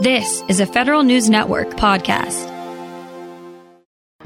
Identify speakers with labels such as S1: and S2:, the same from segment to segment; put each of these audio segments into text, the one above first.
S1: This is a Federal News Network podcast.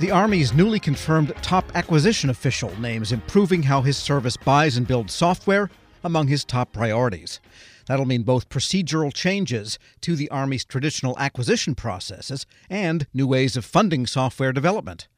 S2: The Army's newly confirmed top acquisition official names improving how his service buys and builds software among his top priorities. That'll mean both procedural changes to the Army's traditional acquisition processes and new ways of funding software development.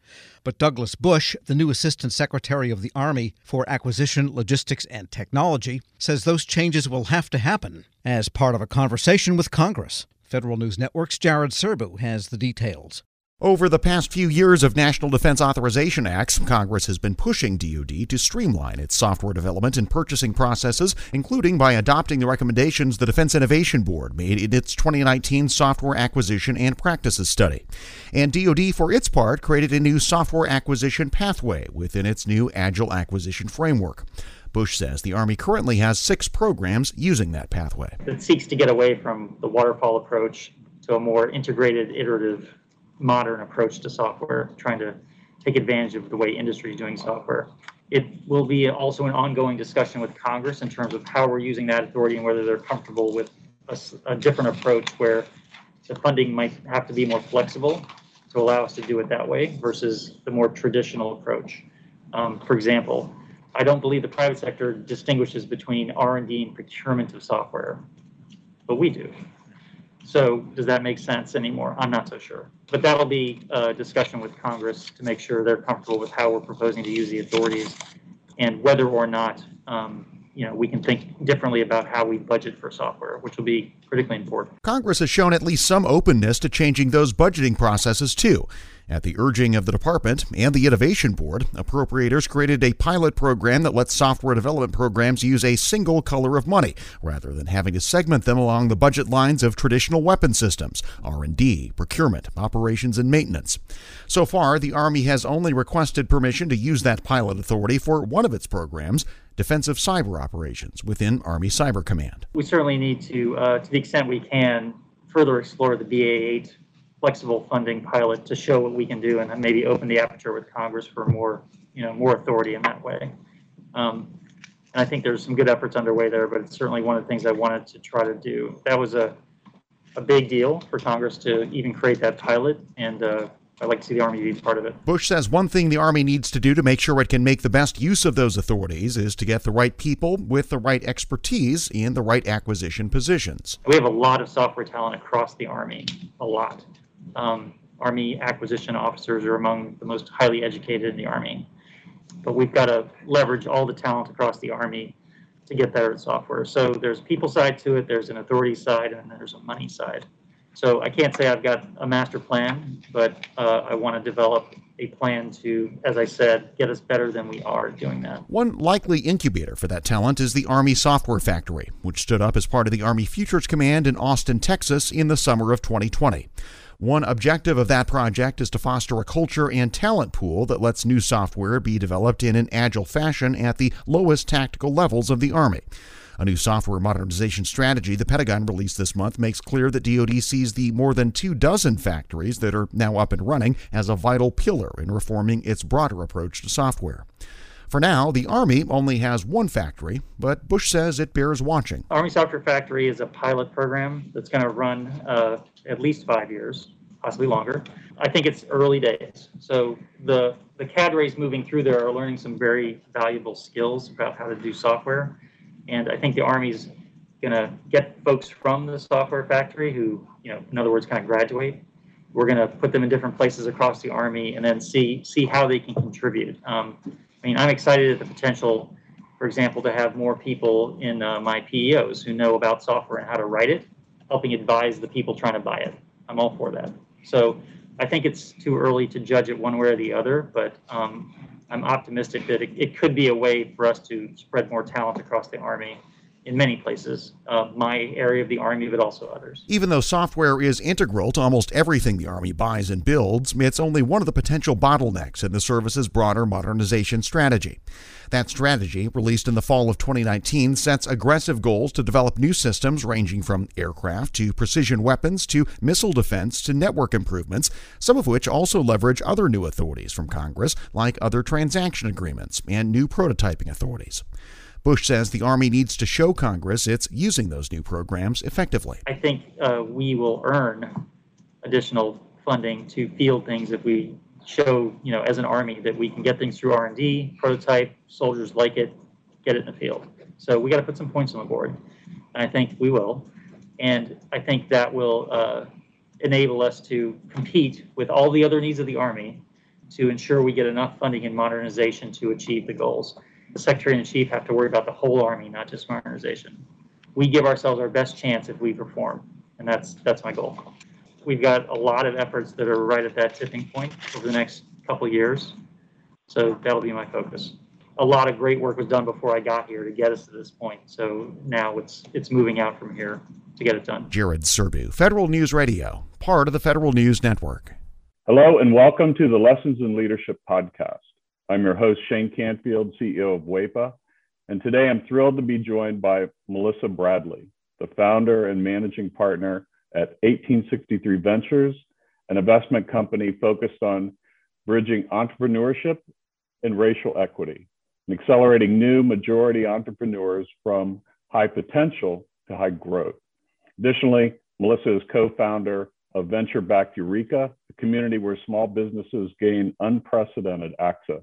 S2: But Douglas Bush, the new Assistant Secretary of the Army for Acquisition, Logistics, and Technology, says those changes will have to happen as part of a conversation with Congress. Federal News Network's Jared Serbu has the details.
S3: Over the past few years of National Defense Authorization Acts, Congress has been pushing DoD to streamline its software development and purchasing processes, including by adopting the recommendations the Defense Innovation Board made in its 2019 Software Acquisition and Practices Study. And DoD, for its part, created a new software acquisition pathway within its new Agile Acquisition Framework. Bush says the Army currently has six programs using that pathway.
S4: It seeks to get away from the waterfall approach to a more integrated, iterative modern approach to software, trying to take advantage of the way industry is doing software. It will be also an ongoing discussion with Congress in terms of how we're using that authority and whether they're comfortable with a, a different approach where the funding might have to be more flexible to allow us to do it that way versus the more traditional approach. Um, for example, I don't believe the private sector distinguishes between R&D and procurement of software, but we do. So does that make sense anymore? I'm not so sure. But that'll be a discussion with Congress to make sure they're comfortable with how we're proposing to use the authorities and whether or not um, you know we can think differently about how we budget for software, which will be critically important.
S3: Congress has shown at least some openness to changing those budgeting processes too. At the urging of the department and the Innovation Board, appropriators created a pilot program that lets software development programs use a single color of money rather than having to segment them along the budget lines of traditional weapon systems, R&D, procurement, operations and maintenance. So far, the Army has only requested permission to use that pilot authority for one of its programs, defensive cyber operations within Army Cyber Command.
S4: We certainly need to, uh, to the extent we can, further explore the BA8 flexible funding pilot to show what we can do and then maybe open the aperture with Congress for more, you know, more authority in that way. Um, and I think there's some good efforts underway there, but it's certainly one of the things I wanted to try to do. That was a, a big deal for Congress to even create that pilot, and uh, I'd like to see the Army be part of it.
S3: Bush says one thing the Army needs to do to make sure it can make the best use of those authorities is to get the right people with the right expertise in the right acquisition positions.
S4: We have a lot of software talent across the Army, a lot. Um, Army acquisition officers are among the most highly educated in the Army. But we've got to leverage all the talent across the Army to get better at software. So there's people side to it, there's an authority side, and there's a money side. So I can't say I've got a master plan, but uh, I want to develop a plan to, as I said, get us better than we are doing that.
S3: One likely incubator for that talent is the Army Software Factory, which stood up as part of the Army Futures Command in Austin, Texas in the summer of 2020. One objective of that project is to foster a culture and talent pool that lets new software be developed in an agile fashion at the lowest tactical levels of the Army. A new software modernization strategy the Pentagon released this month makes clear that DoD sees the more than two dozen factories that are now up and running as a vital pillar in reforming its broader approach to software. For now, the Army only has one factory, but Bush says it bears watching.
S4: Army Software Factory is a pilot program that's going to run uh, at least five years, possibly longer. I think it's early days. So the, the cadres moving through there are learning some very valuable skills about how to do software. And I think the Army's going to get folks from the software factory who, you know, in other words, kind of graduate. We're going to put them in different places across the Army and then see see how they can contribute. Um, I mean, I'm excited at the potential, for example, to have more people in uh, my PEOs who know about software and how to write it, helping advise the people trying to buy it. I'm all for that. So I think it's too early to judge it one way or the other, but um, I'm optimistic that it, it, could be a way for us to spread more talent across the Army in many places, uh, my area of the Army, but also others.
S3: Even though software is integral to almost everything the Army buys and builds, it's only one of the potential bottlenecks in the service's broader modernization strategy. That strategy, released in the fall of 2019, sets aggressive goals to develop new systems ranging from aircraft to precision weapons to missile defense to network improvements, some of which also leverage other new authorities from Congress, like other transaction agreements and new prototyping authorities. Bush says the Army needs to show Congress it's using those new programs effectively.
S4: I think uh, we will earn additional funding to field things if we show, you know, as an Army that we can get things through R&D, prototype, soldiers like it, get it in the field. So we got to put some points on the board, and I think we will. And I think that will uh, enable us to compete with all the other needs of the Army to ensure we get enough funding and modernization to achieve the goals. The Secretary and the Chief have to worry about the whole Army, not just modernization. We give ourselves our best chance if we perform, and that's that's my goal. We've got a lot of efforts that are right at that tipping point over the next couple years, so that'll be my focus. A lot of great work was done before I got here to get us to this point, so now it's it's moving out from here to get it done.
S3: Jared Serbu, Federal News Radio, part of the Federal News Network.
S5: Hello, and welcome to the Lessons in Leadership podcast. I'm your host, Shane Canfield, CEO of WEPA, and today I'm thrilled to be joined by Melissa Bradley, the founder and managing partner at 1863 Ventures, an investment company focused on bridging entrepreneurship and racial equity and accelerating new majority entrepreneurs from high potential to high growth. Additionally, Melissa is co founder of Venture Backed Ureeka, a community where small businesses gain unprecedented access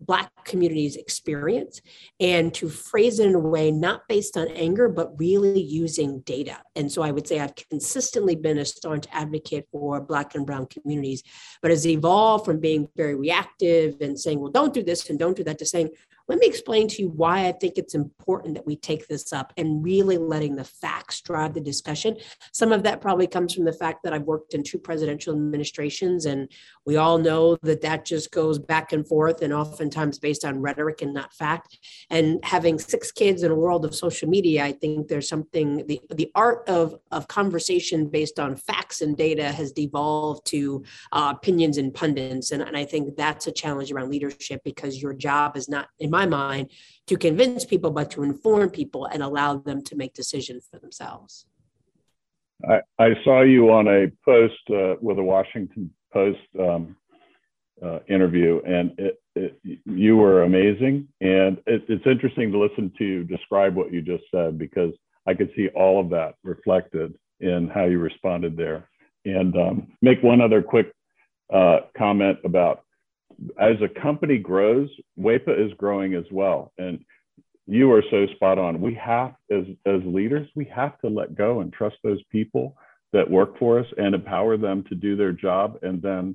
S6: black communities experience and to phrase it in a way not based on anger but really using data and so i would say i've consistently been a staunch advocate for black and brown communities but has evolved from being very reactive and saying well don't do this and don't do that to saying let me explain to you why I think it's important that we take this up and really letting the facts drive the discussion. Some of that probably comes from the fact that I've worked in two presidential administrations, and we all know that that just goes back and forth and oftentimes based on rhetoric and not fact. And having six kids in a world of social media, I think there's something, the, the art of, of conversation based on facts and data has devolved to uh, opinions and pundits. And, and I think that's a challenge around leadership because your job is not, in my mind, to convince people, but to inform people and allow them to make decisions for themselves.
S5: I, I saw you on a post uh, with a Washington Post um, uh, interview, and it, it, you were amazing. And it, it's interesting to listen to you describe what you just said because I could see all of that reflected in how you responded there. And um, make one other quick uh, comment about as a company grows, WEPA is growing as well. And you are so spot on. We have, as, as leaders, we have to let go and trust those people that work for us and empower them to do their job and then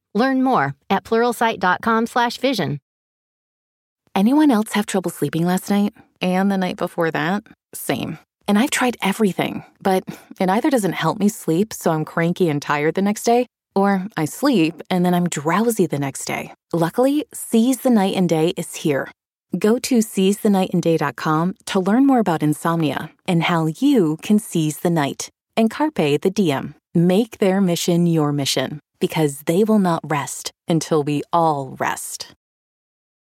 S7: Learn more at pluralsight.com/vision.
S8: Anyone else have trouble sleeping last night and the night before that? Same. And I've tried everything, but it either doesn't help me sleep, so I'm cranky and tired the next day, or I sleep and then I'm drowsy the next day. Luckily, Seize the Night and Day is here Go to seizethenightandday.com to learn more about insomnia and how you can seize the night. And Carpe the DM. Make their mission your mission because they will not rest until we all rest.